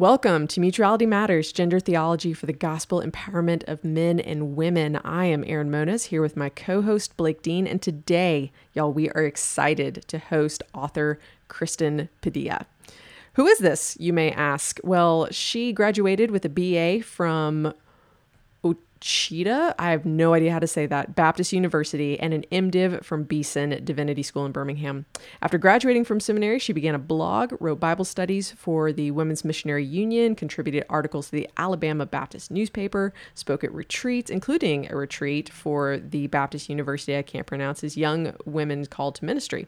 Welcome to Mutuality Matters Gender Theology for the Gospel Empowerment of Men and Women. I am Erin Moniz here with my co host Blake Dean, and today, y'all, we are excited to host author Kristen Padilla. Who is this, you may ask? Well, she graduated with a BA from Cheetah, I have no idea how to say that, Baptist University, and an MDiv from Beeson Divinity School in Birmingham. After graduating from seminary, she began a blog, wrote Bible studies for the Women's Missionary Union, contributed articles to the Alabama Baptist newspaper, spoke at retreats, including a retreat for the Baptist University, I can't pronounce, is Young Women's Call to Ministry.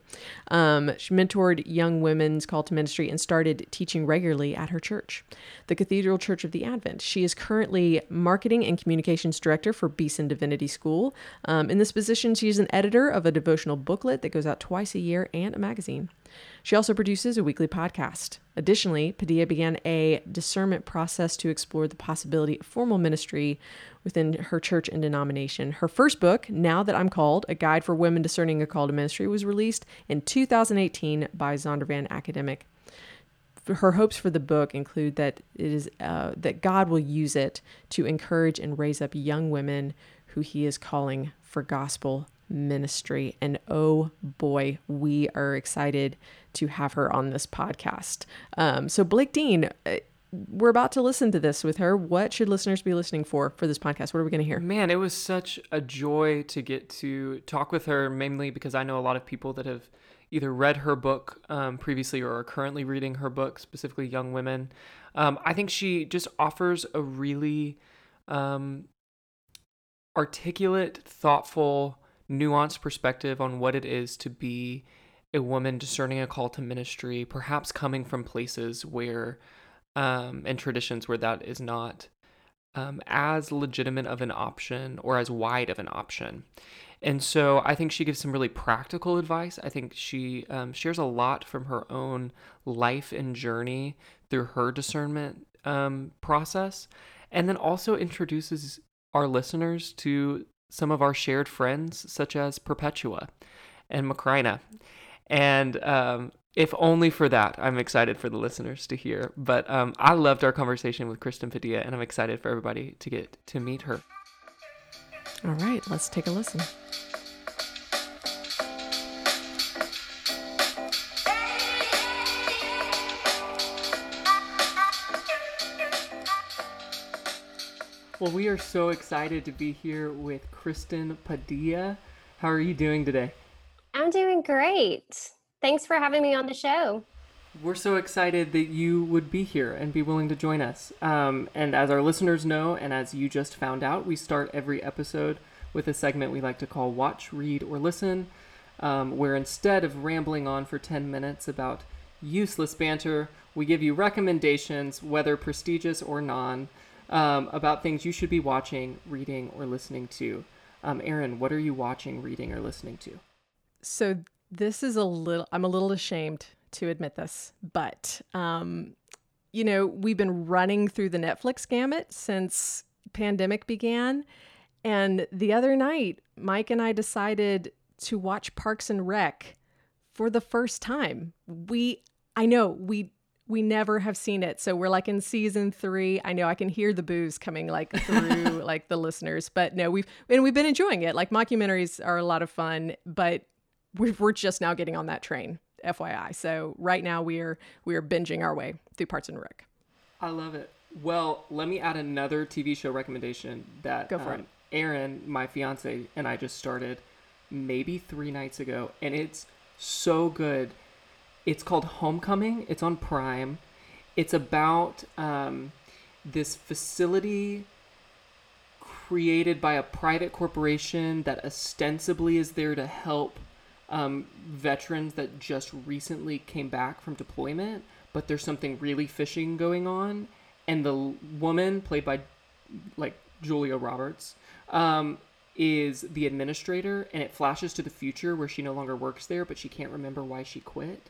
Um, she mentored Young Women's Call to Ministry and started teaching regularly at her church, the Cathedral Church of the Advent. She is currently marketing and communication Director for Beeson Divinity School. Um, in this position, she is an editor of a devotional booklet that goes out twice a year and a magazine. She also produces a weekly podcast. Additionally, Padilla began a discernment process to explore the possibility of formal ministry within her church and denomination. Her first book, Now That I'm Called, A Guide for Women Discerning a Call to Ministry, was released in 2018 by Zondervan Academic her hopes for the book include that it is uh, that God will use it to encourage and raise up young women who He is calling for gospel ministry. And oh boy, we are excited to have her on this podcast. Um, so Blake Dean. Uh, we're about to listen to this with her. What should listeners be listening for for this podcast? What are we going to hear? Man, it was such a joy to get to talk with her, mainly because I know a lot of people that have either read her book um, previously or are currently reading her book, specifically Young Women. Um, I think she just offers a really um, articulate, thoughtful, nuanced perspective on what it is to be a woman discerning a call to ministry, perhaps coming from places where um, and traditions where that is not um, as legitimate of an option or as wide of an option. And so I think she gives some really practical advice. I think she um, shares a lot from her own life and journey through her discernment um, process, and then also introduces our listeners to some of our shared friends, such as Perpetua and Macrina. And um, if only for that, I'm excited for the listeners to hear. But um, I loved our conversation with Kristen Padilla, and I'm excited for everybody to get to meet her. All right, let's take a listen. Well, we are so excited to be here with Kristen Padilla. How are you doing today? I'm doing great. Thanks for having me on the show. We're so excited that you would be here and be willing to join us. Um, and as our listeners know, and as you just found out, we start every episode with a segment we like to call Watch, Read, or Listen, um, where instead of rambling on for 10 minutes about useless banter, we give you recommendations, whether prestigious or non, um, about things you should be watching, reading, or listening to. Um, Erin, what are you watching, reading, or listening to? So this is a little. I'm a little ashamed to admit this, but um, you know we've been running through the Netflix gamut since pandemic began, and the other night, Mike and I decided to watch Parks and Rec for the first time. We, I know we we never have seen it. So we're like in season three. I know I can hear the boos coming like through like the listeners, but no, we've and we've been enjoying it. Like mockumentaries are a lot of fun, but we're, we're just now getting on that train, FYI. So right now we are we are binging our way through Parks and Rec. I love it. Well, let me add another TV show recommendation that Go for um, it. Erin, my fiance, and I just started maybe three nights ago, and it's so good it's called Homecoming. It's on Prime. It's about um, this facility created by a private corporation that ostensibly is there to help um, veterans that just recently came back from deployment, but there's something really fishing going on. And the woman, played by like Julia Roberts, um, is the administrator, and it flashes to the future where she no longer works there, but she can't remember why she quit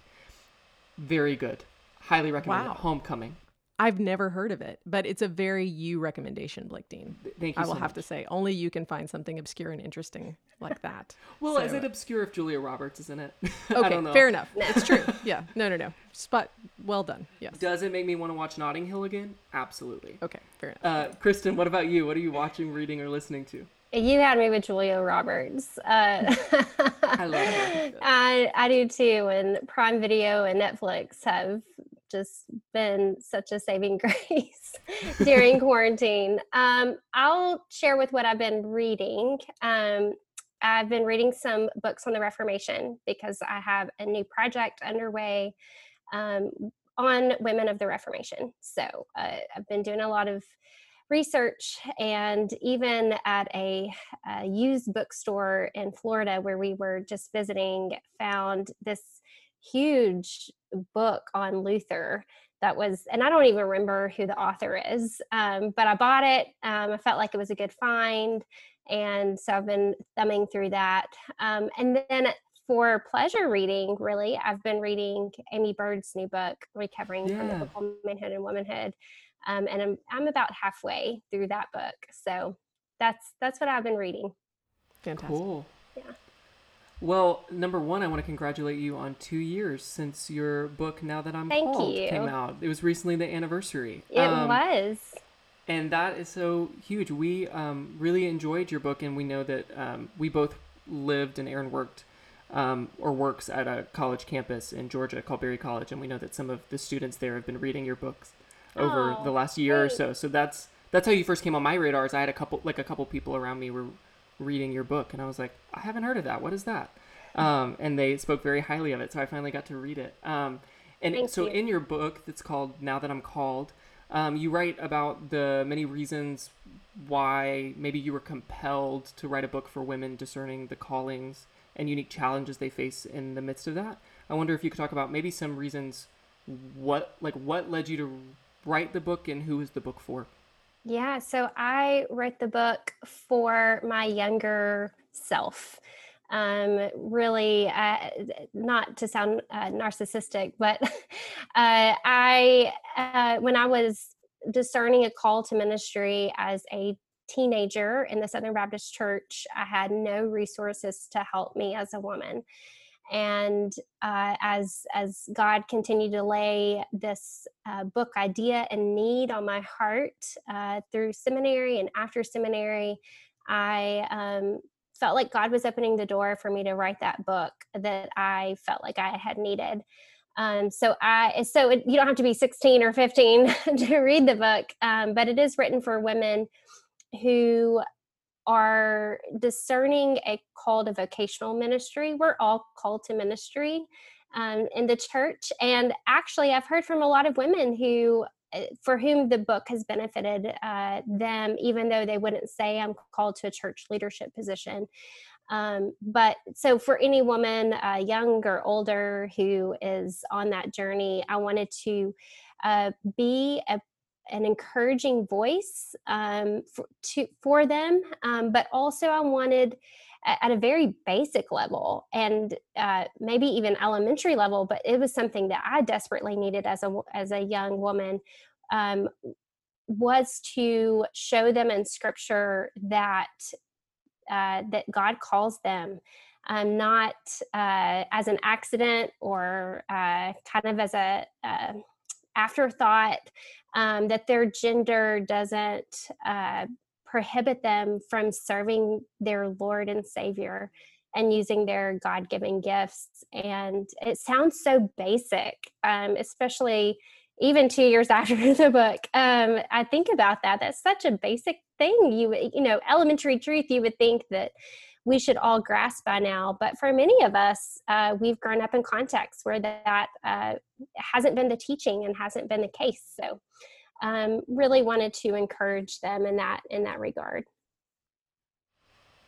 very good. Highly recommend wow. Homecoming. I've never heard of it, but it's a very you recommendation, Blake Dean. Thank you. I will so have much. to say, only you can find something obscure and interesting like that. Well, So- is it obscure if Julia Roberts is in it? I Okay, don't know. fair enough. It's true. Yeah. No, no, no. Spot. Well done. Yes. Does it make me want to watch Notting Hill again? Absolutely. Okay. Fair enough. Uh, Kristen, what about you? What are you watching, reading, or listening to? You had me with Julia Roberts. Uh, I love her. I, I do too. And Prime Video and Netflix have just been such a saving grace during quarantine. Um, I'll share with what I've been reading. Um, I've been reading some books on the Reformation because I have a new project underway um, on women of the Reformation. So uh, I've been doing a lot of research and even at a, a used bookstore in Florida where we were just visiting, found this huge book on Luther that was, and I don't even remember who the author is, um, but I bought it. Um, I felt like it was a good find. And so I've been thumbing through that. Um, and then for pleasure reading, really, I've been reading Aimee Byrd's new book, Recovering from Yeah. Biblical Manhood and Womanhood. Um, and I'm, I'm about halfway through that book. So that's that's what I've been reading. Fantastic. Cool. Yeah. Well, number one, I want to congratulate you on two years since your book "Now That I'm Thank Called" you. came out. It was recently the anniversary. It Um, was. and that is so huge. We um, really enjoyed your book, and we know that um, we both lived and Erin worked um, or works at a college campus in Georgia called Berry College, and we know that some of the students there have been reading your books over Oh, the last year or so. So that's that's how you first came on my radars. I had a couple like a couple people around me were reading your book, and I was like, I haven't heard of that. What is that? Um, and they spoke very highly of it, so I finally got to read it. Um, and Thank so you. in your book that's called Now That I'm Called, um, you write about the many reasons why maybe you were compelled to write a book for women discerning the callings and unique challenges they face in the midst of that. I wonder if you could talk about maybe some reasons what like what led you to write the book and who is the book for? Yeah, so I wrote the book for my younger self. Um, really, uh, not to sound uh, narcissistic, but uh, I, uh, when I was discerning a call to ministry as a teenager in the Southern Baptist Church, I had no resources to help me as a woman. And uh, as as God continued to lay this uh, book idea and need on my heart uh, through seminary and after seminary, I um, felt like God was opening the door for me to write that book that I felt like I had needed. Um, so I so it, you don't have to be 16 or 15 to read the book, um, but it is written for women who are discerning a call to vocational ministry. We're all called to ministry um, in the church. And actually, I've heard from a lot of women who, uh, for whom the book has benefited uh, them, even though they wouldn't say, I'm called to a church leadership position. Um, but so, for any woman, uh, young or older, who is on that journey, I wanted to uh, be a an encouraging voice um, for, to, for them, um, but also I wanted at, a very basic level and uh, maybe even elementary level, but it was something that I desperately needed as a as a young woman. Um, was to show them in scripture that uh, that God calls them um, not uh, as an accident or uh, kind of as a uh, afterthought um, that their gender doesn't uh, prohibit them from serving their Lord and Savior and using their God given gifts. And it sounds so basic, um, especially even two years after the book. Um, I think about that. That's such a basic thing. You you know, elementary truth. You would think that we should all grasp by now. But for many of us, uh, we've grown up in contexts where that uh, hasn't been the teaching and hasn't been the case. So, um, really wanted to encourage them in that in that regard.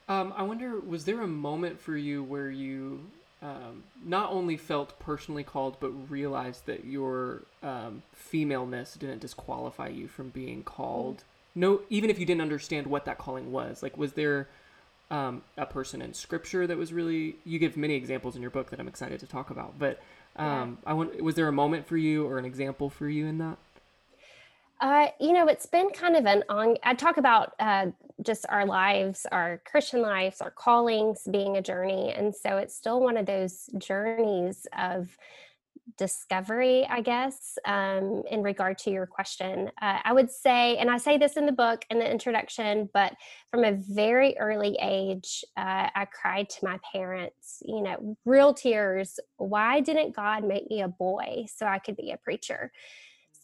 Um, I wonder, was there a moment for you where you um, not only felt personally called, but realized that your um, femaleness didn't disqualify you from being called? No, even if you didn't understand what that calling was. Like, was there um, a person in Scripture that was really? You give many examples in your book that I'm excited to talk about. But um, I want, was there a moment for you or an example for you in that? Uh, you know, it's been kind of an on. I talk about uh, just our lives, our Christian lives, our callings being a journey, and so it's still one of those journeys of discovery, I guess, um, in regard to your question. Uh, I would say, and I say this in the book in the introduction, but from a very early age, uh, I cried to my parents, you know, real tears. Why didn't God make me a boy so I could be a preacher?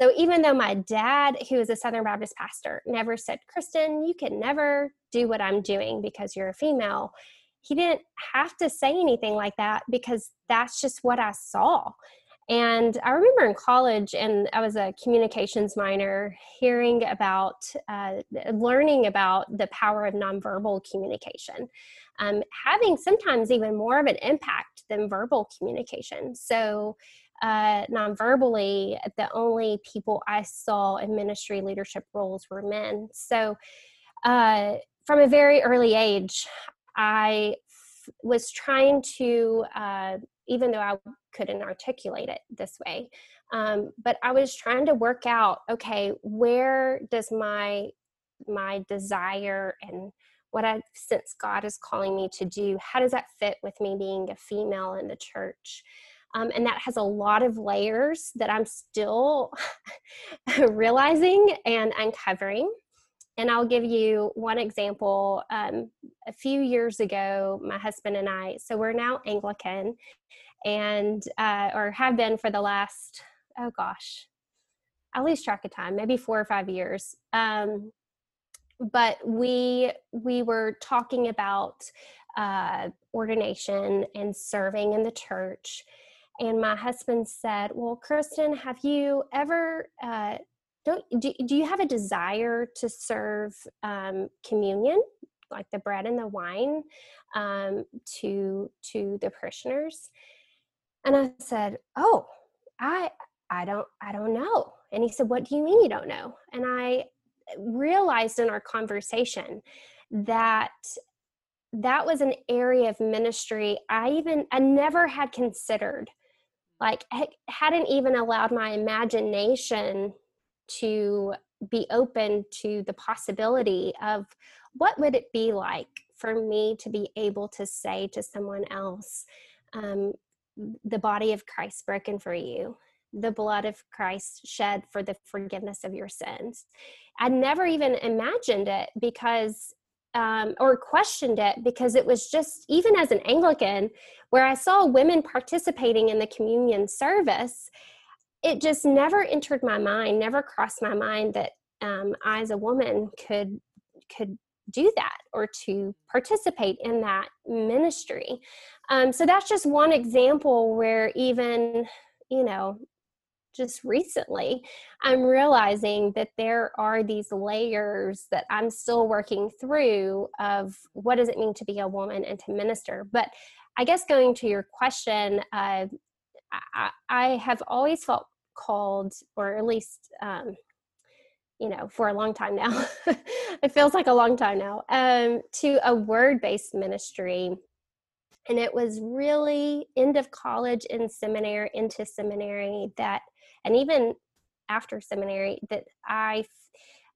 So even though my dad, who is a Southern Baptist pastor, never said, Kristen, you can never do what I'm doing because you're a female, he didn't have to say anything like that because that's just what I saw. And I remember in college, and I was a communications minor, hearing about, uh, learning about the power of nonverbal communication, um, having sometimes even more of an impact than verbal communication. So, uh, nonverbally, the only people I saw in ministry leadership roles were men. So, uh, from a very early age, I f- was trying to, uh, even though I couldn't articulate it this way, um, but I was trying to work out, okay, where does my my desire and what I sense God is calling me to do, how does that fit with me being a female in the church? Um, and that has a lot of layers that I'm still realizing and uncovering. And I'll give you one example. Um, a few years ago, my husband and I, so we're now Anglican, and uh, or have been for the last, oh gosh, I lose track of time, maybe four or five years. Um, but we we were talking about uh, ordination and serving in the church and my husband said, "Well, Kristen, have you ever uh, don't do, do you have a desire to serve um, communion, like the bread and the wine, um, to to the parishioners?" And I said, "Oh, I I don't I don't know." And he said, "What do you mean you don't know?" And I realized in our conversation that that was an area of ministry I even I never had considered like hadn't even allowed my imagination to be open to the possibility of what would it be like for me to be able to say to someone else um, the body of christ broken for you the blood of christ shed for the forgiveness of your sins. I never even imagined it because um, or questioned it because it was just even as an Anglican, where I saw women participating in the communion service, it just never entered my mind, never crossed my mind that um, I, as a woman, could could do that or to participate in that ministry. Um, so that's just one example where even you know just recently, I'm realizing that there are these layers that I'm still working through of what does it mean to be a woman and to minister. But I guess going to your question, uh, I, I, have always felt called, or at least, um, you know, for a long time now, it feels like a long time now, um, to a word based ministry. And it was really end of college and seminary into seminary that and even after seminary that I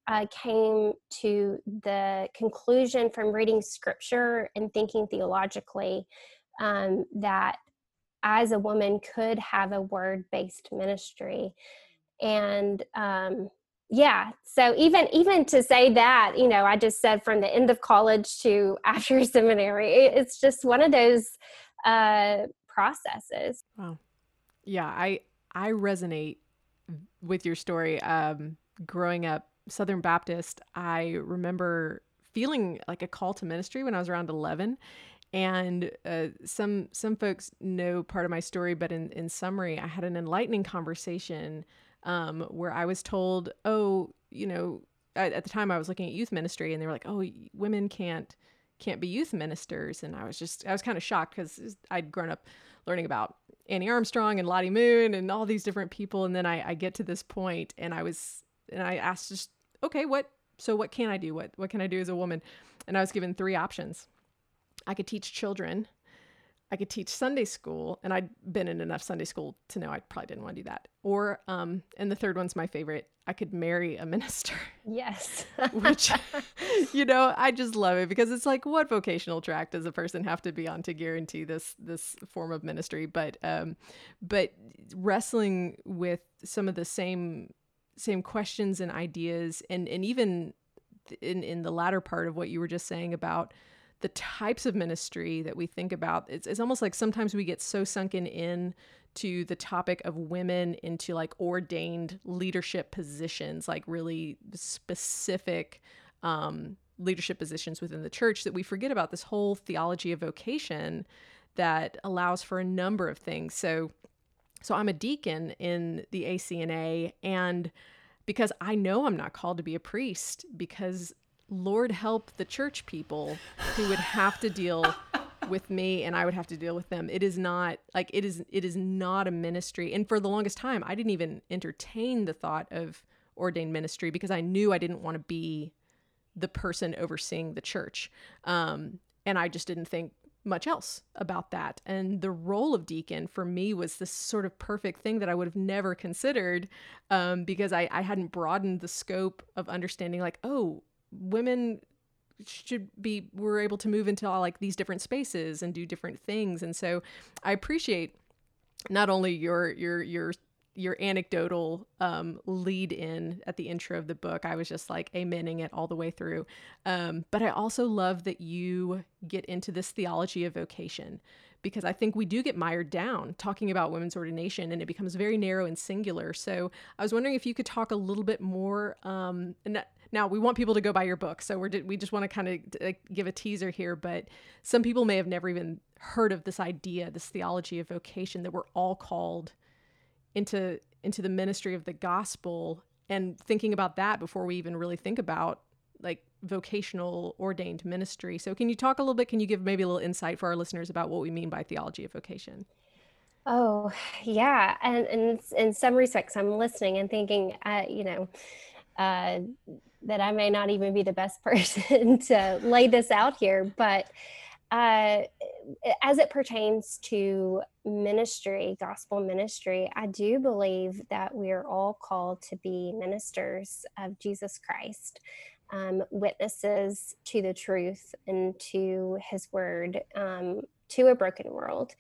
uh, came to the conclusion from reading scripture and thinking theologically um, that as a woman could have a word based ministry and um, yeah so even even to say that you know i just said from the end of college to after seminary it's just one of those uh processes wow yeah i i resonate with your story, um, growing up Southern Baptist, I remember feeling like a call to ministry when I was around 11. And uh, some some folks know part of my story, but in, in summary, I had an enlightening conversation um, where I was told, oh, you know, at, at the time I was looking at youth ministry, and they were like, oh, women can't can't be youth ministers, and I was just I was kind of shocked because I'd grown up learning about Annie Armstrong and Lottie Moon and all these different people. And then I, I get to this point and I was, and I asked just, okay, what, so what can I do? What, what can I do as a woman? And I was given three options. I could teach children. I could teach Sunday school, and I'd been in enough Sunday school to know I probably didn't want to do that. Or, um, and the third one's my favorite. I could marry a minister. Yes. which, you know, I just love it because it's like, what vocational track does a person have to be on to guarantee this this form of ministry? But, um, but wrestling with some of the same same questions and ideas, and and even in in the latter part of what you were just saying about the types of ministry that we think about it's, it's almost like sometimes we get so sunken in to the topic of women into like ordained leadership positions like really specific um, leadership positions within the church that we forget about this whole theology of vocation that allows for a number of things. So so i'm a deacon in the acna and because I know I'm not called to be a priest because Lord help the church people who would have to deal with me and I would have to deal with them. It is not like it is it is not a ministry. And for the longest time I didn't even entertain the thought of ordained ministry because I knew I didn't want to be the person overseeing the church. Um, and I just didn't think much else about that. And the role of deacon for me was this sort of perfect thing that I would have never considered um, because I, I hadn't broadened the scope of understanding, like, oh, women should be we're able to move into all like these different spaces and do different things and so i appreciate not only your your your your anecdotal um, lead in at the intro of the book. I was just like amening it all the way through. Um, but I also love that you get into this theology of vocation because I think we do get mired down talking about women's ordination and it becomes very narrow and singular. So I was wondering if you could talk a little bit more. Um, and now we want people to go buy your book, so we're we just want to kind of give a teaser here. But some people may have never even heard of this idea, this theology of vocation that we're all called into into the ministry of the gospel and thinking about that before we even really think about vocational ordained ministry. So can you talk a little bit can you give maybe a little insight for our listeners about what we mean by theology of vocation? Oh, yeah. And, and in some respects I'm listening and thinking uh, you know, uh, that I may not even be the best person to lay this out here, but uh, as it pertains to ministry, gospel ministry, I do believe that we are all called to be ministers of Jesus Christ, um, witnesses to the truth and to his word um, to a broken world.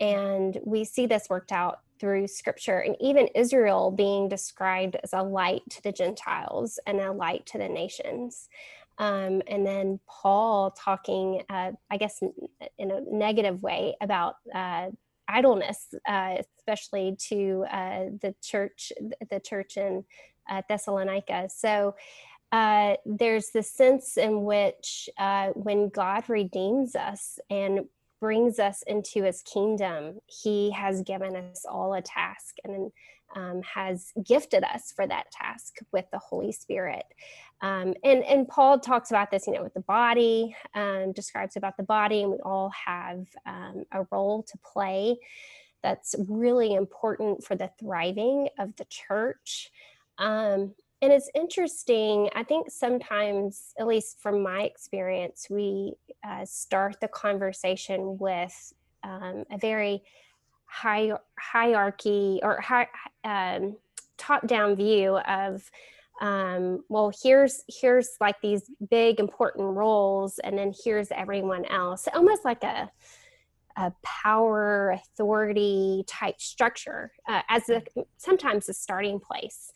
And we see this worked out through scripture, and even Israel being described as a light to the Gentiles and a light to the nations. Um, and then Paul talking, uh, I guess, in, a negative way about uh, idleness, uh, especially to uh, the church, the church in uh, Thessalonica. So uh, there's the sense in which when God redeems us and brings us into his kingdom, he has given us all a task and um, has gifted us for that task with the Holy Spirit. Um, and, and Paul talks about this, you know, with the body, um, describes about the body, and we all have um, a role to play that's really important for the thriving of the church. Um, and it's interesting, I think sometimes, at least from my experience, we uh, start the conversation with um, a very high hierarchy or high, um, top down view of um, well here's here's like these big important roles and then here's everyone else. Almost like a a power authority type structure uh, as a, sometimes a starting place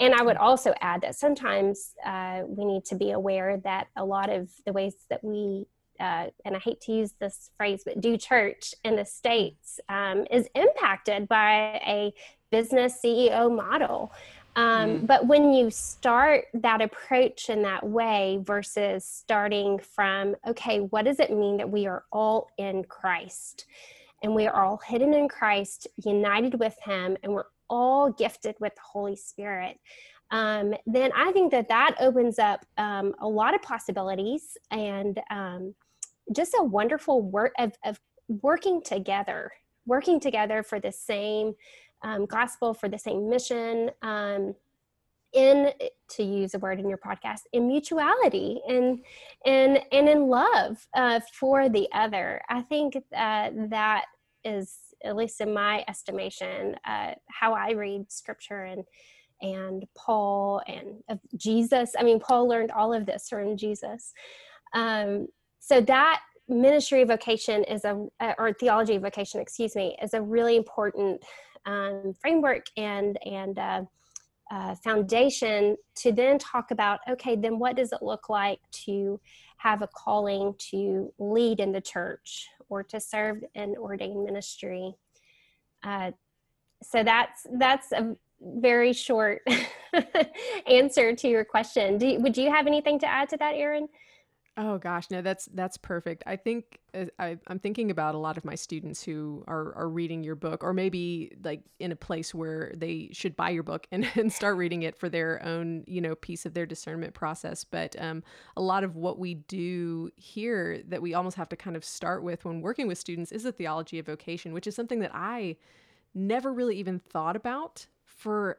and i would also add that sometimes uh, we need to be aware that a lot of the ways that we uh, and I hate to use this phrase, but do church in the States um, is impacted by a business CEO model. Um, mm. But when you start that approach in that way versus starting from, okay, what does it mean that we are all in Christ? And we are all hidden in Christ, united with Him, and we're all gifted with the Holy Spirit. Um, then I think that that opens up um, a lot of possibilities and um, just a wonderful work of, of working together, working together for the same um, gospel, for the same mission. Um, in to use a word in your podcast in mutuality and and and in love uh, for the other i think uh, that is at least in my estimation uh, how i read scripture and and paul and of jesus. I mean paul learned all of this from jesus. Um, so that ministry vocation is a or theology vocation excuse me is a really important um, framework and and uh, uh, foundation to then talk about okay then what does it look like to have a calling to lead in the church or to serve in ordained ministry. Uh, so that's that's a very short answer to your question. Do, would you have anything to add to that Erin Oh gosh, no, that's that's perfect. I think uh, I, am thinking about a lot of my students who are are reading your book, or maybe like in a place where they should buy your book and, and start reading it for their own, you know, piece of their discernment process. But um, a lot of what we do here that we almost have to kind of start with when working with students is the theology of vocation, which is something that I never really even thought about for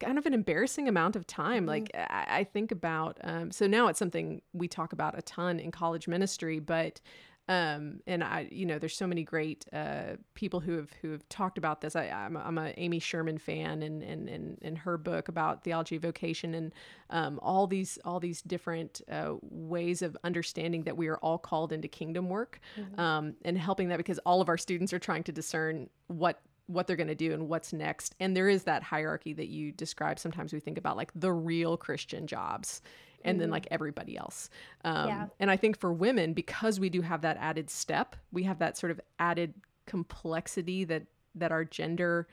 kind of an embarrassing amount of time. Mm-hmm. Like I, I, think about, um, so now it's something we talk about a ton in college ministry, but um and i you know there's so many great uh people who have who have talked about this i i'm, I'm a amy sherman fan and and and in her book about theology of vocation and um all these all these different uh, ways of understanding that we are all called into kingdom work mm-hmm. um and helping that because all of our students are trying to discern what what they're going to do and what's next. And there is that hierarchy that you describe. Sometimes we think about like the real Christian jobs and mm-hmm. then like everybody else. Um, yeah. And I think for women, because we do have that added step, we have that sort of added complexity that that our gender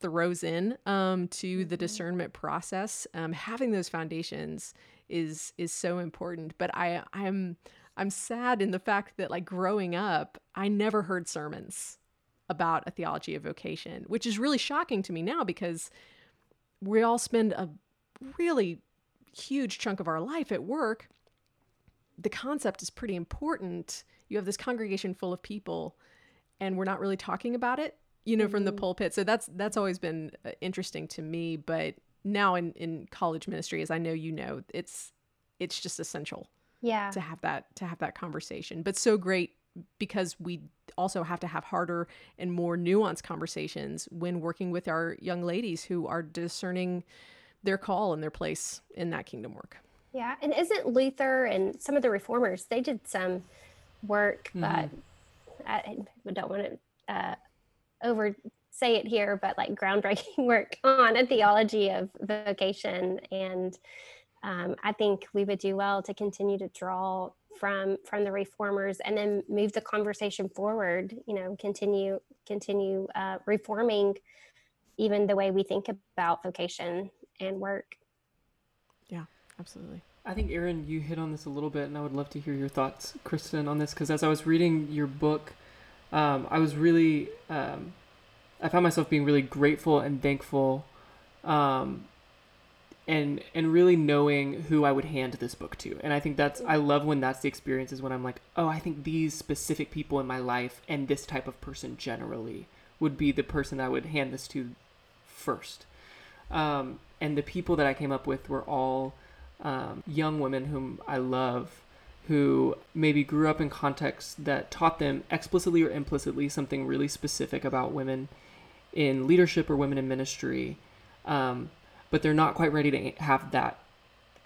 throws in um, to mm-hmm. the discernment process. Um, having those foundations is is so important. But I I'm I'm sad in the fact that like growing up, I never heard sermons about a theology of vocation, which is really shocking to me now because we all spend a really huge chunk of our life at work. The concept is pretty important. You have this congregation full of people and we're not really talking about it, you know, mm-hmm. from the mm-hmm. pulpit. So that's that's always been uh, interesting to me, but now in in college ministry as I know you know, it's it's just essential. Yeah. To have that to have that conversation. But so great because we also have to have harder and more nuanced conversations when working with our young ladies who are discerning their call and their place in that kingdom work. Yeah, and isn't Luther and some of the reformers they did some work, but I, don't want to uh, over say it here, but like groundbreaking work on a theology of vocation, and um, I think we would do well to continue to draw from from the reformers and then move the conversation forward you know continue continue uh, reforming even the way we think about vocation and work. Yeah absolutely. I think erin you hit on this a little bit and i would love to hear your thoughts kristen on this because as i was reading your book um, i was really um, i found myself being really grateful and thankful um, and and really knowing who I would hand this book to. And I think that's I love when that's the experience is when I'm like, oh, I think these specific people in my life and this type of person generally would be the person I would hand this to first. Um, and the people that I came up with were all um, young women whom I love, who maybe grew up in contexts that taught them explicitly or implicitly something really specific about women in leadership or women in ministry. Um, but they're not quite ready to have that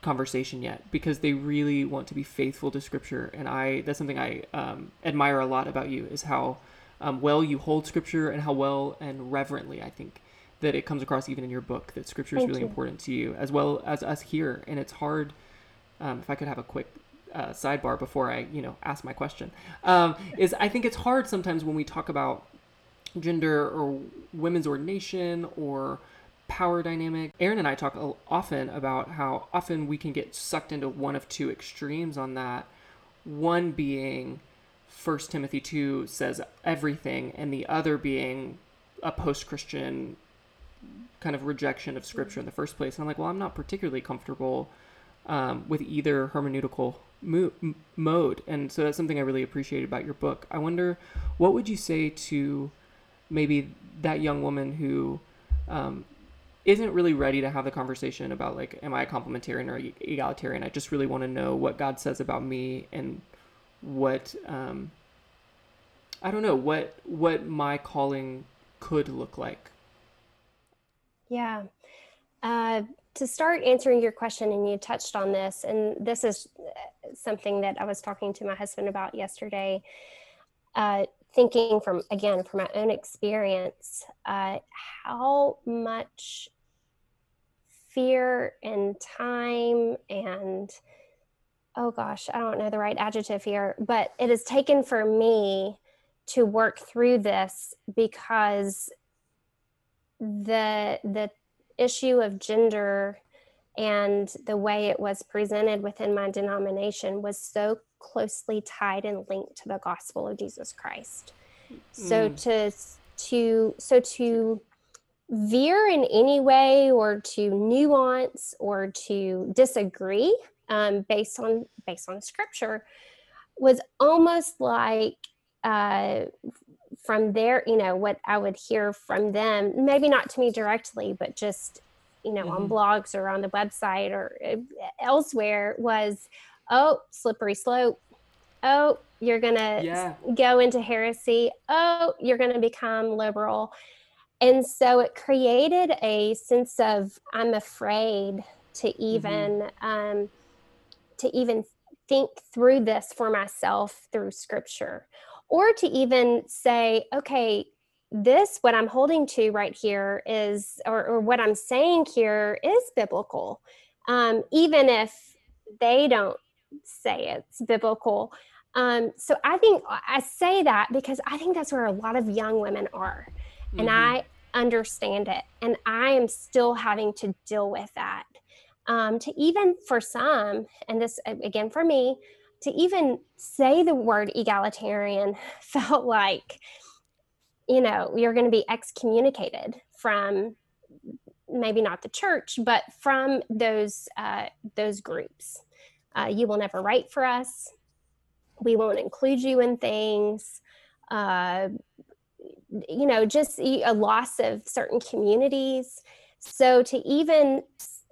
conversation yet because they really want to be faithful to scripture and i that's something i um, admire a lot about you is how um, well you hold scripture and how well and reverently i think that it comes across even in your book that scripture is really you. important to you as well as us here and it's hard um, if i could have a quick uh, sidebar before i you know ask my question um, is i think it's hard sometimes when we talk about gender or women's ordination or power dynamic. Erin and I talk often about how often we can get sucked into one of two extremes on that. One being First Timothy 2 says everything, and the other being a post Christian kind of rejection of scripture in the first place. And I'm like, well, I'm not particularly comfortable um, with either hermeneutical mo- mode. And so that's something I really appreciate about your book. I wonder, what would you say to maybe that young woman who um, isn't really ready to have the conversation about like am i a complementarian or egalitarian? I just really want to know what god says about me and what um i don't know what what my calling could look like. Yeah. Uh to start answering your question and you touched on this and this is uh, something that i was talking to my husband about yesterday uh, thinking from again from my own experience uh, how much fear and time and oh gosh i don't know the right adjective here but it has taken for me to work through this because the the issue of gender and the way it was presented within my denomination was so closely tied and linked to the gospel of Jesus Christ. So mm. to to so to veer in any way or to nuance or to disagree um, based on based on scripture was almost like uh, from there you know what i would hear from them maybe not to me directly but just you know mm-hmm. on blogs or on the website or uh, elsewhere was oh, slippery slope. Oh, you're going to yeah. go into heresy. Oh, you're going to become liberal. And so it created a sense of I'm afraid to even mm-hmm. um, to even think through this for myself through scripture or to even say okay this what i'm holding to right here is or, or what i'm saying here is biblical um, even if they don't say it's biblical. Um, so I think I say that because I think that's where a lot of young women are. Mm-hmm. And I understand it. And I am still having to deal with that. Um, to even for some, and this again for me, to even say the word egalitarian felt like, you know, you're going to be excommunicated from maybe not the church, but from those uh, those groups. Uh, you will never write for us. We won't include you in things. Uh, you know, just a loss of certain communities. So to even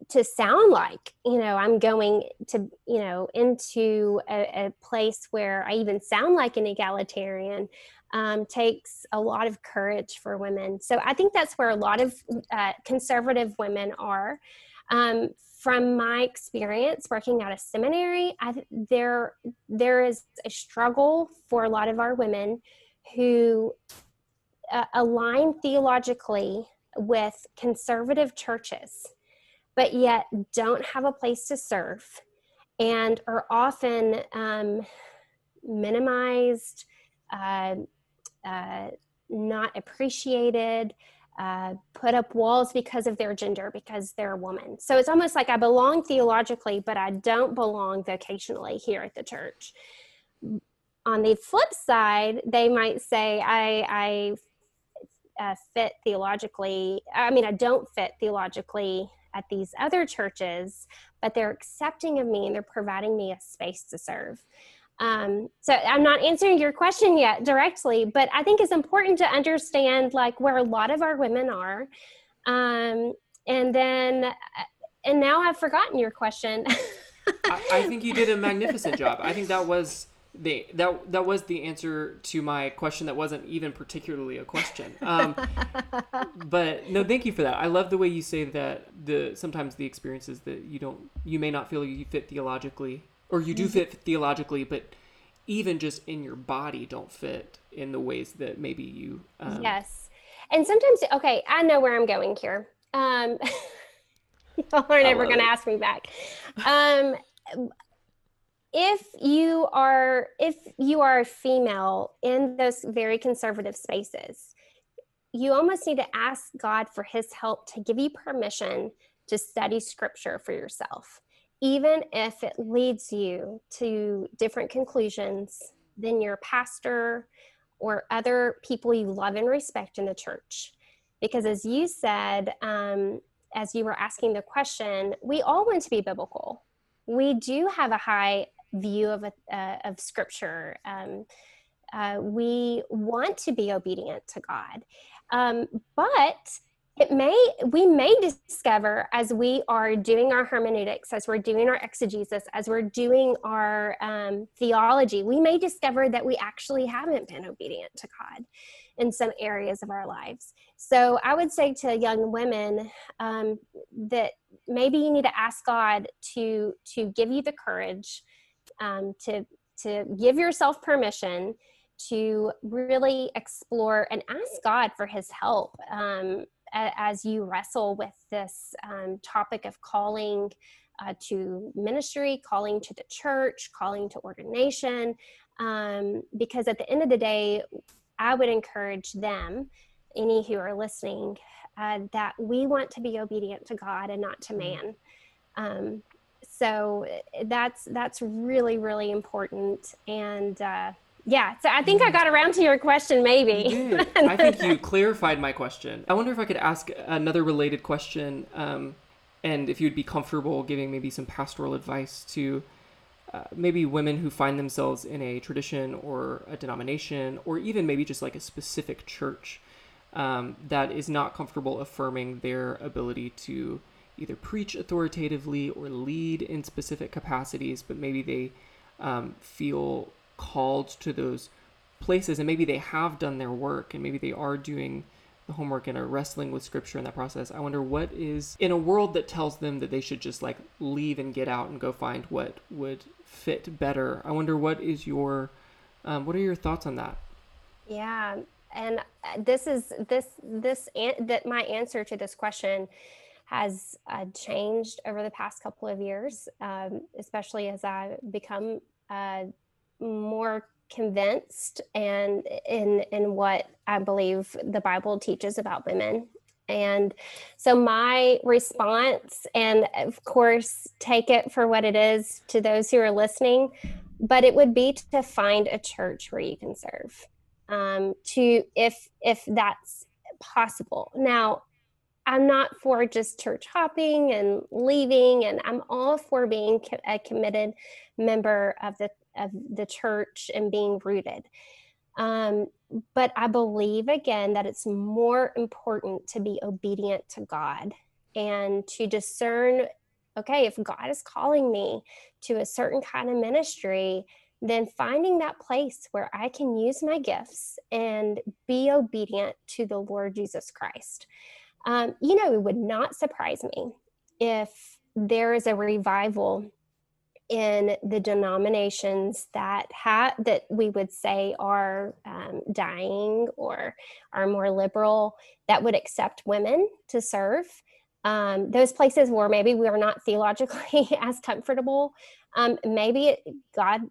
to sound like you know i'm going to you know into a, a place where i even sound like an egalitarian um, takes a lot of courage for women so i think that's where a lot of uh, conservative women are um, from my experience working at a seminary, I, there there is a struggle for a lot of our women who uh, align theologically with conservative churches, but yet don't have a place to serve and are often um, minimized, uh, uh, not appreciated, uh, put up walls because of their gender, because they're a woman. So it's almost like I belong theologically, but I don't belong vocationally here at the church. On the flip side, they might say, I, I uh, fit theologically. I mean, I don't fit theologically at these other churches, but they're accepting of me and they're providing me a space to serve. Um, so I'm not answering your question yet directly, but I think it's important to understand like where a lot of our women are. Um, and then, uh, and now I've forgotten your question. I, I, think you did a magnificent job. I think that was the that that was the answer to my question that wasn't even particularly a question. Um, but no, thank you for that. I love the way you say that the sometimes the experiences that you don't you may not feel you fit theologically or you do mm-hmm. fit theologically, but even just in your body don't fit in the ways that maybe you. Um, yes, and sometimes okay, I know where I'm going here. Um, y'all are never going to ask me back. Um, if you are if you are a female in those very conservative spaces you almost need to ask god for his help to give you permission to study scripture for yourself even if it leads you to different conclusions than your pastor or other people you love and respect in the church. Because as you said, um, as you were asking the question, we all want to be biblical. We do have a high view of, uh, of scripture. Um, uh, we want to be obedient to God. Um, but it may we may discover as we are doing our hermeneutics as we're doing our exegesis as we're doing our um, theology we may discover that we actually haven't been obedient to god in some areas of our lives. So i would say to young women um, that maybe you need to ask god to to give you the courage um, to to give yourself permission to really explore and ask God for his help. Um, as you wrestle with this um, topic of calling uh, to ministry, calling to the church, calling to ordination. Um, because at the end of the day, I would encourage them, any who are listening, uh, that we want to be obedient to God and not to mm-hmm. man. Um, so that's that's really really important and uh, yeah, so I think I got around to your question, maybe. I think you clarified my question. I wonder if I could ask another related question, um, and if you'd be comfortable giving maybe some pastoral advice to uh, maybe women who find themselves in a tradition or a denomination, or even maybe just like a specific church um, that is not comfortable affirming their ability to either preach authoritatively or lead in specific capacities, but maybe they um, feel called to those places and maybe they have done their work and maybe they are doing the homework and are wrestling with scripture in that process. I wonder what is in a world that tells them that they should just like leave and get out and go find what would fit better i wonder what is your um, what are your thoughts on that? Yeah and uh, this is this this that my answer to this question has uh, changed over the past couple of years um, especially as i become uh, more convinced and in in what I believe the Bible teaches about women. And so my response, and of course, take it for what it is to those who are listening, but it would be to find a church where you can serve. Um, to if if that's possible. Now, I'm not for just church hopping and leaving, and I'm all for being a committed member of the of the church and being rooted. Um, but I believe again that it's more important to be obedient to God and to discern okay, if God is calling me to a certain kind of ministry, then finding that place where I can use my gifts and be obedient to the Lord Jesus Christ. Um, you know, it would not surprise me if there is a revival in the denominations that have that we would say are um, dying or are more liberal that would accept women to serve um, those places where maybe we are not theologically as comfortable um, maybe it, god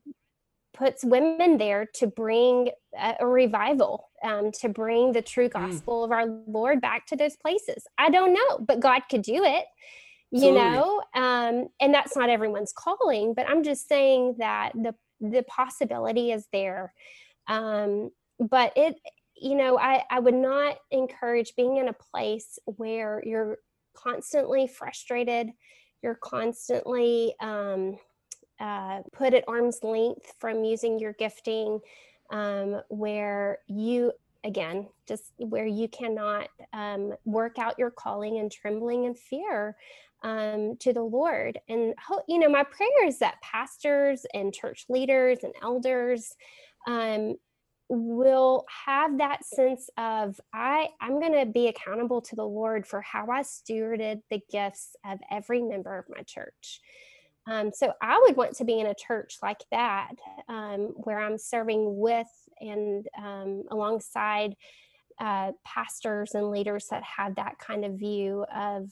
puts women there to bring a, a revival um, to bring the true hmm. gospel mm. of our lord back to those places i don't know but god could do it you know um, and that's not everyone's calling but i'm just saying that the the possibility is there. Um, but it you know I, I would not encourage being in a place where you're constantly frustrated you're constantly um, uh, put at arm's length from using your gifting um, where you again just where you cannot um, work out your calling and trembling and fear um, to the Lord. And, you know, my prayer is that pastors and church leaders and elders um, will have that sense of I I'm going to be accountable to the Lord for how I stewarded the gifts of every member of my church. Um, so I would want to be in a church like that, um, where I'm serving with and um, alongside uh, pastors and leaders that have that kind of view of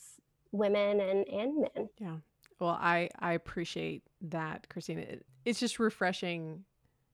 women and and men. Yeah. Well, I I appreciate that, Christina. It, it's just refreshing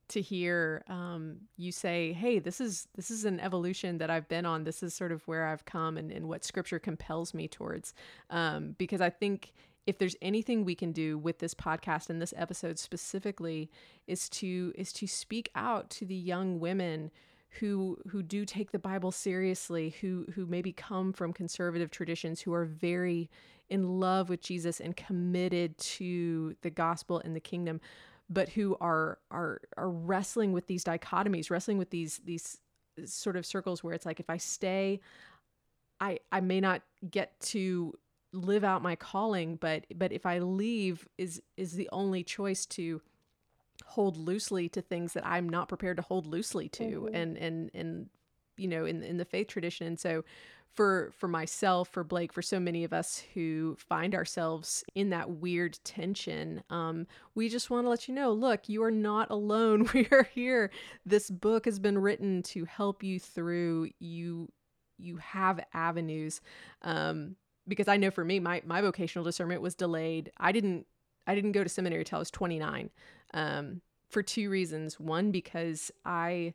to hear um, you say, "Hey, this is this is an evolution that I've been on. This is sort of where I've come, and, and what Scripture compels me towards." Um, because I think if there's anything we can do with this podcast and this episode specifically, is to is to speak out to the young women who who do take the Bible seriously, who who maybe come from conservative traditions, who are very in love with Jesus and committed to the gospel and the kingdom, but who are are are wrestling with these dichotomies, wrestling with these these sort of circles where it's like if I stay I I may not get to live out my calling, but but if I leave is is the only choice to hold loosely to things that I'm not prepared to hold loosely to mm-hmm. and and and you know in in the faith tradition. And so for for myself for Blake for so many of us who find ourselves in that weird tension um, we just want to let you know look you are not alone. We are here. This book has been written to help you through. You you have avenues um, because I know for me my my vocational discernment was delayed. I didn't I didn't go to seminary till I was 29 um, for two reasons. One, because I,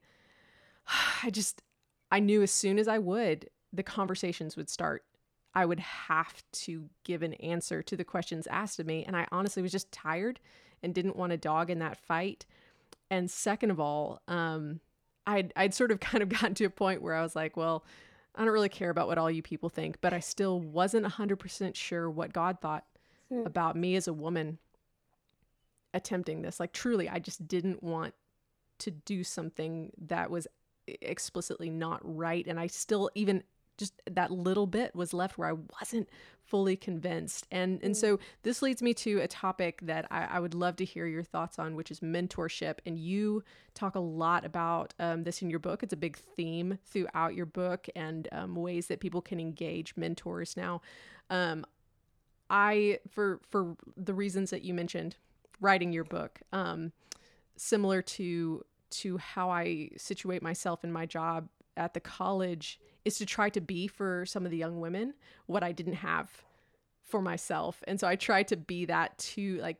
I just, I knew as soon as I would, the conversations would start. I would have to give an answer to the questions asked of me. And I honestly was just tired and didn't want to dog in that fight. And second of all, um, I'd, I'd sort of kind of gotten to a point where I was like, well, I don't really care about what all you people think, but I still wasn't 100% sure what God thought mm. about me as a woman attempting this. Like, truly, I just didn't want to do something that was explicitly not right. And I still, even just that little bit was left where I wasn't fully convinced. And and so mm. this leads me to a topic that I, I would love to hear your thoughts on, which is mentorship. And you talk a lot about um, this in your book. It's a big theme throughout your book and um, ways that people can engage mentors. Now, um, I for for the reasons that you mentioned, writing your book um, similar to to how i situate myself in my job at the college is to try to be for some of the young women what i didn't have for myself. And so i try to be that to like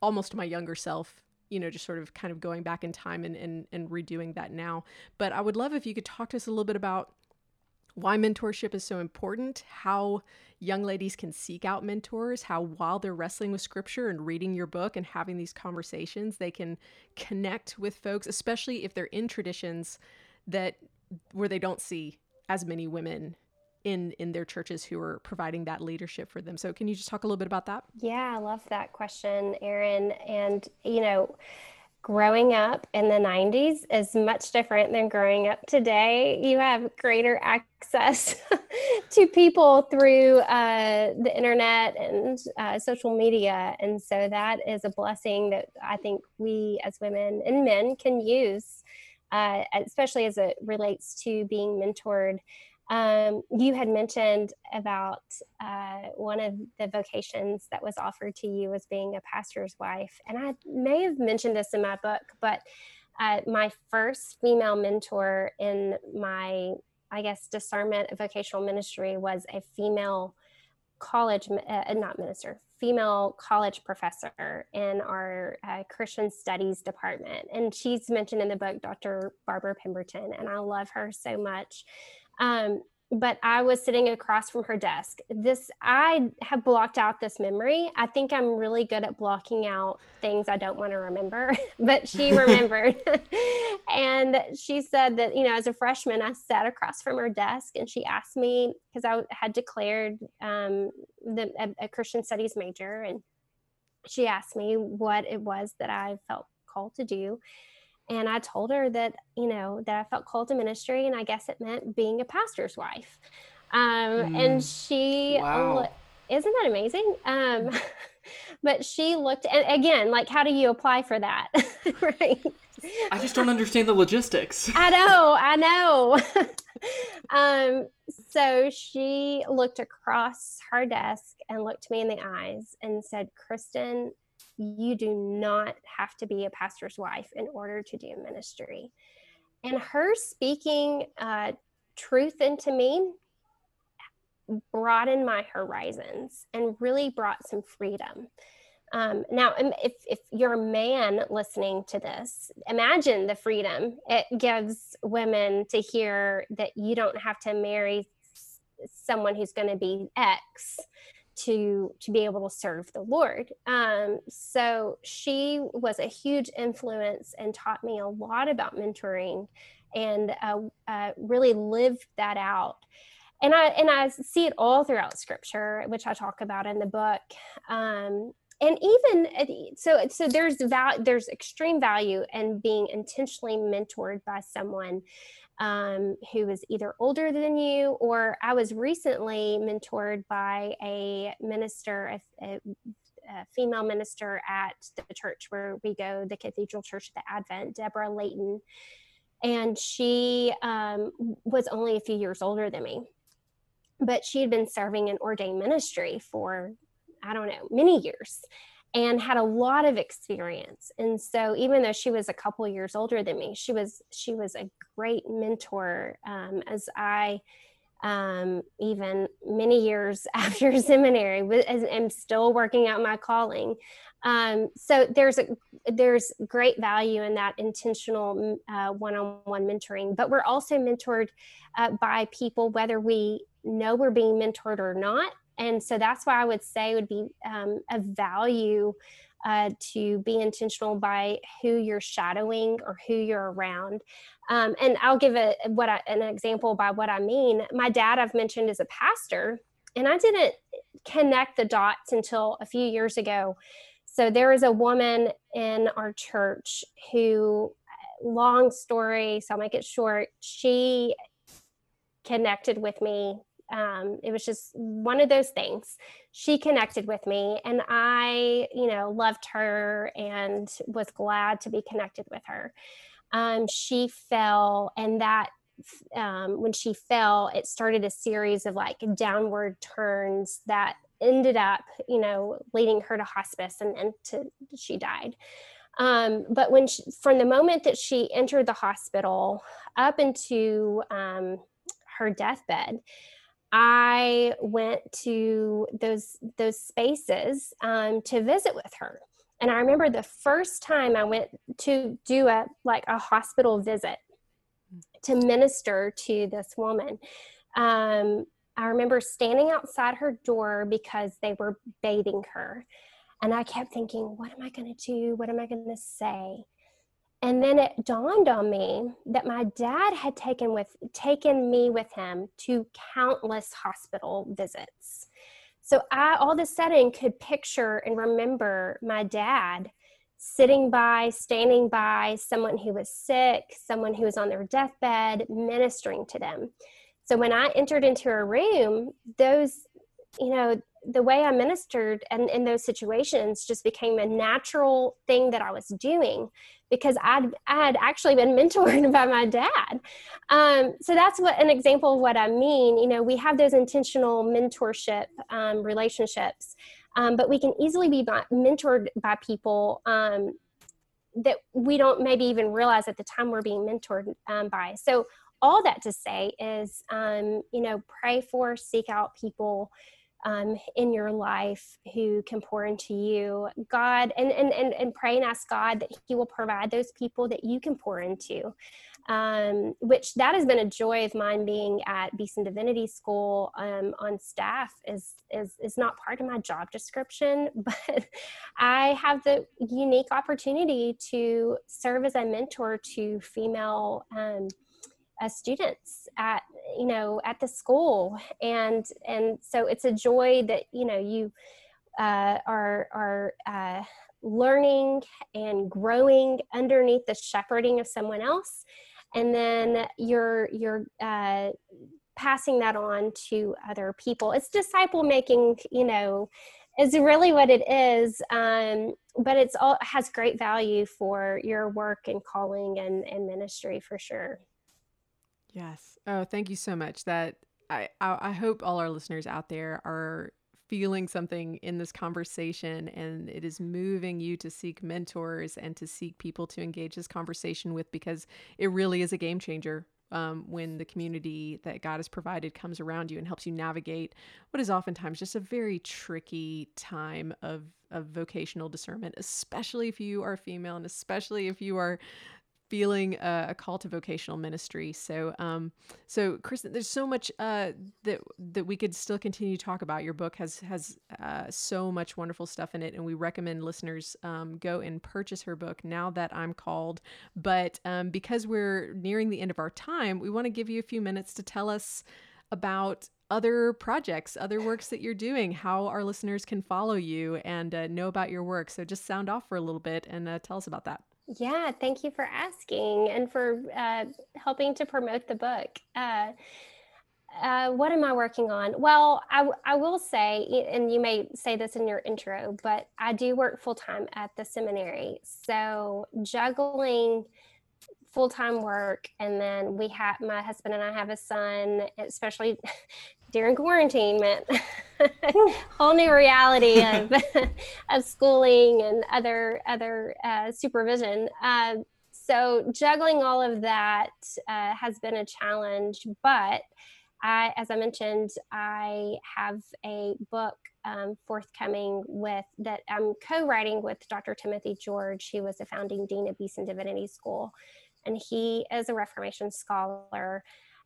almost my younger self you know just sort of kind of going back in time and, and and redoing that now. But i would love if you could talk to us a little bit about why mentorship is so important, how young ladies can seek out mentors, how while they're wrestling with scripture and reading your book and having these conversations, they can connect with folks, especially if they're in traditions that where they don't see as many women in in their churches who are providing that leadership for them. So can you just talk a little bit about that? Yeah, I love that question, Erin. And you know, growing up in the 90s is much different than growing up today. You have greater access to people through uh, the internet and uh, social media. And so that is a blessing that I think we as women and men can use, uh, especially as it relates to being mentored um, you had mentioned about uh, one of the vocations that was offered to you as being a pastor's wife. And I may have mentioned this in my book, but uh, my first female mentor in my, I guess, discernment of vocational ministry was a female college, uh, not minister, female college professor in our uh, Christian studies department. And she's mentioned in the book, Dr. Barbara Pemberton, and I love her so much. Um, but I was sitting across from her desk. This I have blocked out this memory. I think I'm really good at blocking out things I don't want to remember, but she remembered. and she said that, you know, as a freshman, I sat across from her desk and she asked me because I had declared um, the, a, a Christian studies major and she asked me what it was that I felt called to do and I told her that you know that I felt called to ministry, and I guess it meant being a pastor's wife. Um, mm. And she, wow. isn't that amazing? Um, but she looked, and again, like, how do you apply for that, right? I just don't understand the logistics. I know, I know. um, so she looked across her desk and looked me in the eyes and said, Kristen, you do not have to be a pastor's wife in order to do ministry. And her speaking uh, truth into me broadened my horizons and really brought some freedom. Um, now, if, if you're a man listening to this, imagine the freedom it gives women to hear that you don't have to marry someone who's going to be X to to be able to serve the lord. Um, so she was a huge influence and taught me a lot about mentoring and uh, uh, really lived that out. And i and i see it all throughout scripture which i talk about in the book. Um, and even so so there's val- there's extreme value in being intentionally mentored by someone um, who is either older than you, or I was recently mentored by a minister, a, a, a female minister at the church where we go, the Cathedral Church of the Advent, Deborah Layton. And she um, was only a few years older than me, but she had been serving in ordained ministry for, I don't know, many years and had a lot of experience. And so even though she was a couple years older than me she was she was a great mentor um, as i um, even many years after seminary I'm still working out my calling. Um, so there's a there's great value in that intentional uh, one-on-one mentoring but we're also mentored uh, by people whether we know we're being mentored or not and so that's why I would say would be um, a value uh, to be intentional by who you're shadowing or who you're around. Um, and I'll give a, what I, an example by what I mean. My dad, I've mentioned, is a pastor, and I didn't connect the dots until a few years ago. So there is a woman in our church who, long story, so I'll make it short, she connected with me um, it was just one of those things. She connected with me and i you know loved her and was glad to be connected with her. Um, she fell and that um, when she fell it started a series of like downward turns that ended up you know leading her to hospice and, and to she died. Um, but when she, from the moment that she entered the hospital up into um, her deathbed I went to those those spaces um, to visit with her. And I remember the first time I went to do a like a hospital visit to minister to this woman. Um, I remember standing outside her door because they were bathing her. And I kept thinking, what am I going to do? What am I going to say? And then it dawned on me that my dad had taken with taken me with him to countless hospital visits. So i all of a sudden could picture and remember my dad sitting by standing by someone who was sick someone who was on their deathbed ministering to them. So when i entered into a room those you know the way I ministered and in those situations just became a natural thing that I was doing because I'd, I had actually been mentored by my dad. Um, so that's what an example of what I mean. You know, we have those intentional mentorship um, relationships, um, but we can easily be mentored by people um, that we don't maybe even realize at the time we're being mentored um, by. So all that to say is, um, you know, pray for, seek out people um, in your life who can pour into you. God and, and and and pray and ask god that he will provide those people that you can pour into. Um, which that has been a joy of mine being at beeson divinity school um, on staff is, is is not part of my job description but i have the unique opportunity to serve as a mentor to female um, uh, students at you know at the school. And and so it's a joy that you know you uh, are are uh, learning and growing underneath the shepherding of someone else. And then you're you're uh, passing that on to other people. It's disciple making you know is really what it is. Um, but it's all has great value for your work and calling and, and ministry for sure Yes. Oh, thank you so much. That I, I, I hope all our listeners out there are feeling something in this conversation and it is moving you to seek mentors and to seek people to engage this conversation with because it really is a game changer um, when the community that God has provided comes around you and helps you navigate what is oftentimes just a very tricky time of, of vocational discernment, especially if you are female and especially if you are feeling a, a, call to vocational ministry. So, um, so Kristen, there's so much uh, that that we could still continue to talk about. Your book has has uh, so much wonderful stuff in it, and we recommend listeners um, go and purchase her book. Now that I'm called, but um, because we're nearing the end of our time, we want to give you a few minutes to tell us about other projects, other works that you're doing, how our listeners can follow you and uh, know about your work. So just sound off for a little bit and uh, tell us about that. Yeah, thank you for asking and for uh, helping to promote the book. Uh, uh, what am I working on? Well, I, I will say, and you may say this in your intro, but I do work full time at the seminary. So juggling full time work, and then we have my husband and I have a son, especially during quarantine, whole new reality of of schooling and other other uh, supervision. Uh, so juggling all of that uh, has been a challenge, but I, as I mentioned, I have a book um, forthcoming with that I'm co-writing with Dr. Timothy George. He was a founding dean of Beeson Divinity School, and he is a Reformation scholar.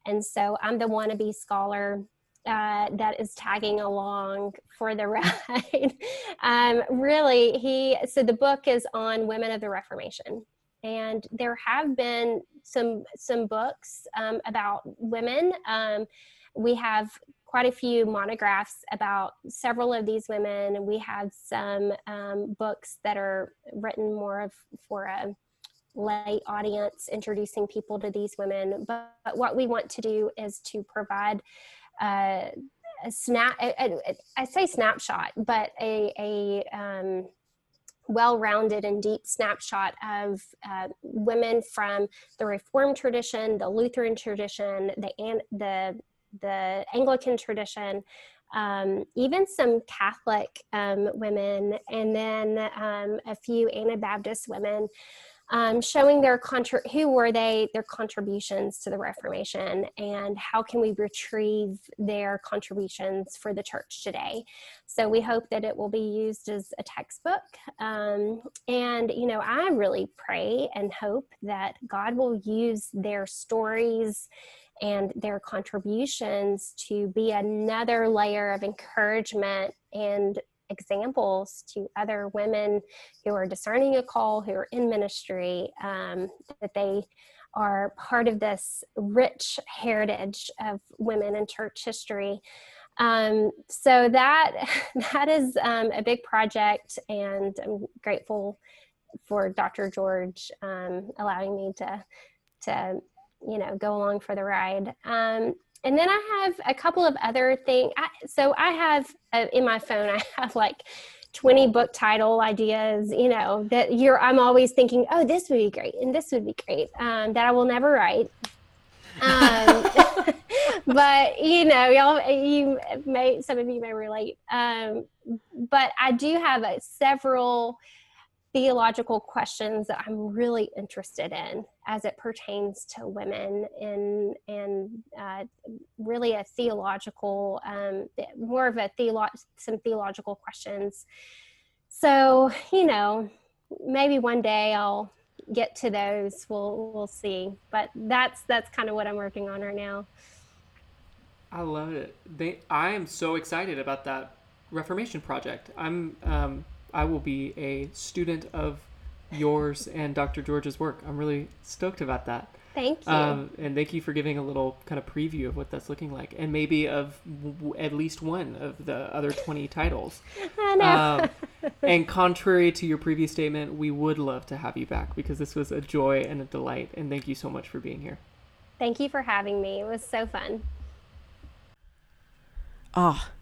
And so I'm the wannabe scholar uh, that is tagging along for the ride. um, really, he so the book is on women of the Reformation, and there have been some some books um, about women. Um, we have quite a few monographs about several of these women. We have some um, books that are written more of for a lay audience, introducing people to these women. But, but what we want to do is to provide uh, a snap. A, a, I say snapshot, but a, a um, well-rounded and deep snapshot of uh, women from the Reformed tradition, the Lutheran tradition, the the the Anglican tradition, um, even some Catholic um, women, and then um, a few Anabaptist women. Um, showing their contra- who were they, their contributions to the Reformation, and how can we retrieve their contributions for the church today. So we hope that it will be used as a textbook. Um, and you know, I really pray and hope that God will use their stories and their contributions to be another layer of encouragement and examples to other women who are discerning a call, who are in ministry, um, that they are part of this rich heritage of women in church history. Um, so that that is um, a big project, and I'm grateful for Dr. George um, allowing me to to you know go along for the ride. Um, and then I have a couple of other things. so I have uh, in my phone, I have like 20 book title ideas, you know, that you're, I'm always thinking, oh, this would be great. And this would be great um, that I will never write. Um, but you know, y'all, you may, some of you may relate. Um, but I do have a, several theological questions that I'm really interested in as it pertains to women and and uh, really a theological um, more of a theolo- some theological questions. So you know maybe one day I'll get to those. We'll we'll see. But that's that's kind of what I'm working on right now. I love it. They, I am so excited about that Reformation project. I'm um, I will be a student of yours and Dr. George's work. I'm really stoked about that. Thank you. Um, and thank you for giving a little kind of preview of what that's looking like, and maybe of w- at least one of the other 20 titles. I know. Um, and contrary to your previous statement, we would love to have you back because this was a joy and a delight. And thank you so much for being here. Thank you for having me. It was so fun. Ah, oh,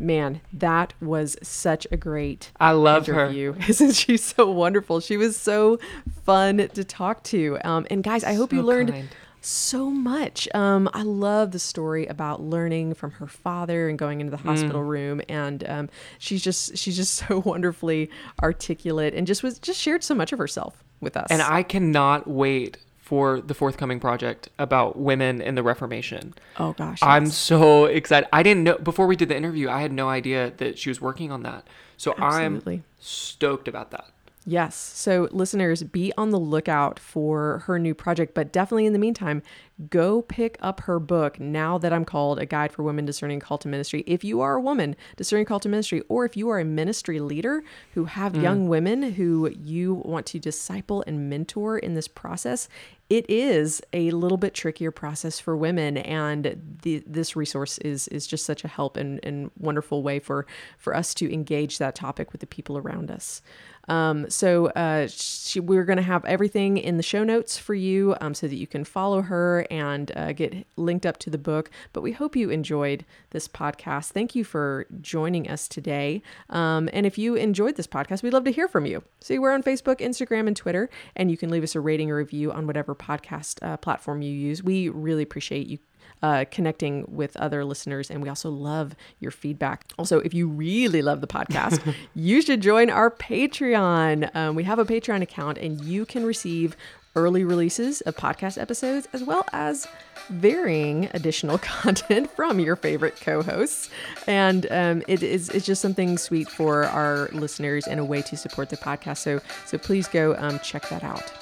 man, that was such a great I love interview. her. Isn't she so wonderful? She was so fun to talk to. Um, and guys, I hope so you learned kind. so much. Um, I love the story about learning from her father and going into the hospital mm. room. And um, she's just she's just so wonderfully articulate and just was just shared so much of herself with us. And I cannot wait for the forthcoming project about women in the Reformation. Oh gosh. I'm so excited. I didn't know before we did the interview, I had no idea that she was working on that. So Absolutely. I'm stoked about that. Yes. So, listeners, be on the lookout for her new project. But definitely in the meantime, go pick up her book, Now That I'm Called A Guide for Women Discerning Call to Ministry. If you are a woman discerning call to ministry, or if you are a ministry leader who have mm. young women who you want to disciple and mentor in this process, it is a little bit trickier process for women, and the, this resource is is just such a help and, and wonderful way for for us to engage that topic with the people around us. Um, so uh, she, we're going to have everything in the show notes for you um, so that you can follow her and uh, get linked up to the book. But we hope you enjoyed this podcast. Thank you for joining us today. Um, and if you enjoyed this podcast, we'd love to hear from you. So we're on Facebook, Instagram, and Twitter, and you can leave us a rating or review on whatever podcast uh, platform you use. We really appreciate you uh, connecting with other listeners. And we also love your feedback. Also, if you really love the podcast, you should join our Patreon. Um, we have a Patreon account, and you can receive early releases of podcast episodes as well as varying additional content from your favorite co-hosts and um, it is it's just something sweet for our listeners and a way to support the podcast so so please go um, check that out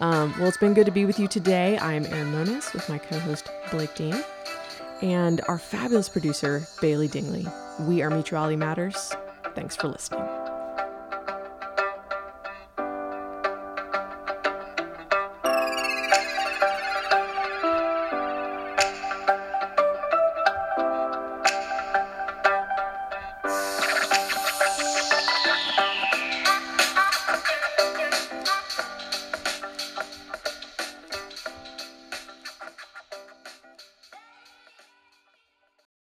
um, well, it's been good to be with you today. I'm Erin Moniz with my co host Blake Dean and our fabulous producer, Bailey Dingley. We are Mutuality Matters. Thanks for listening.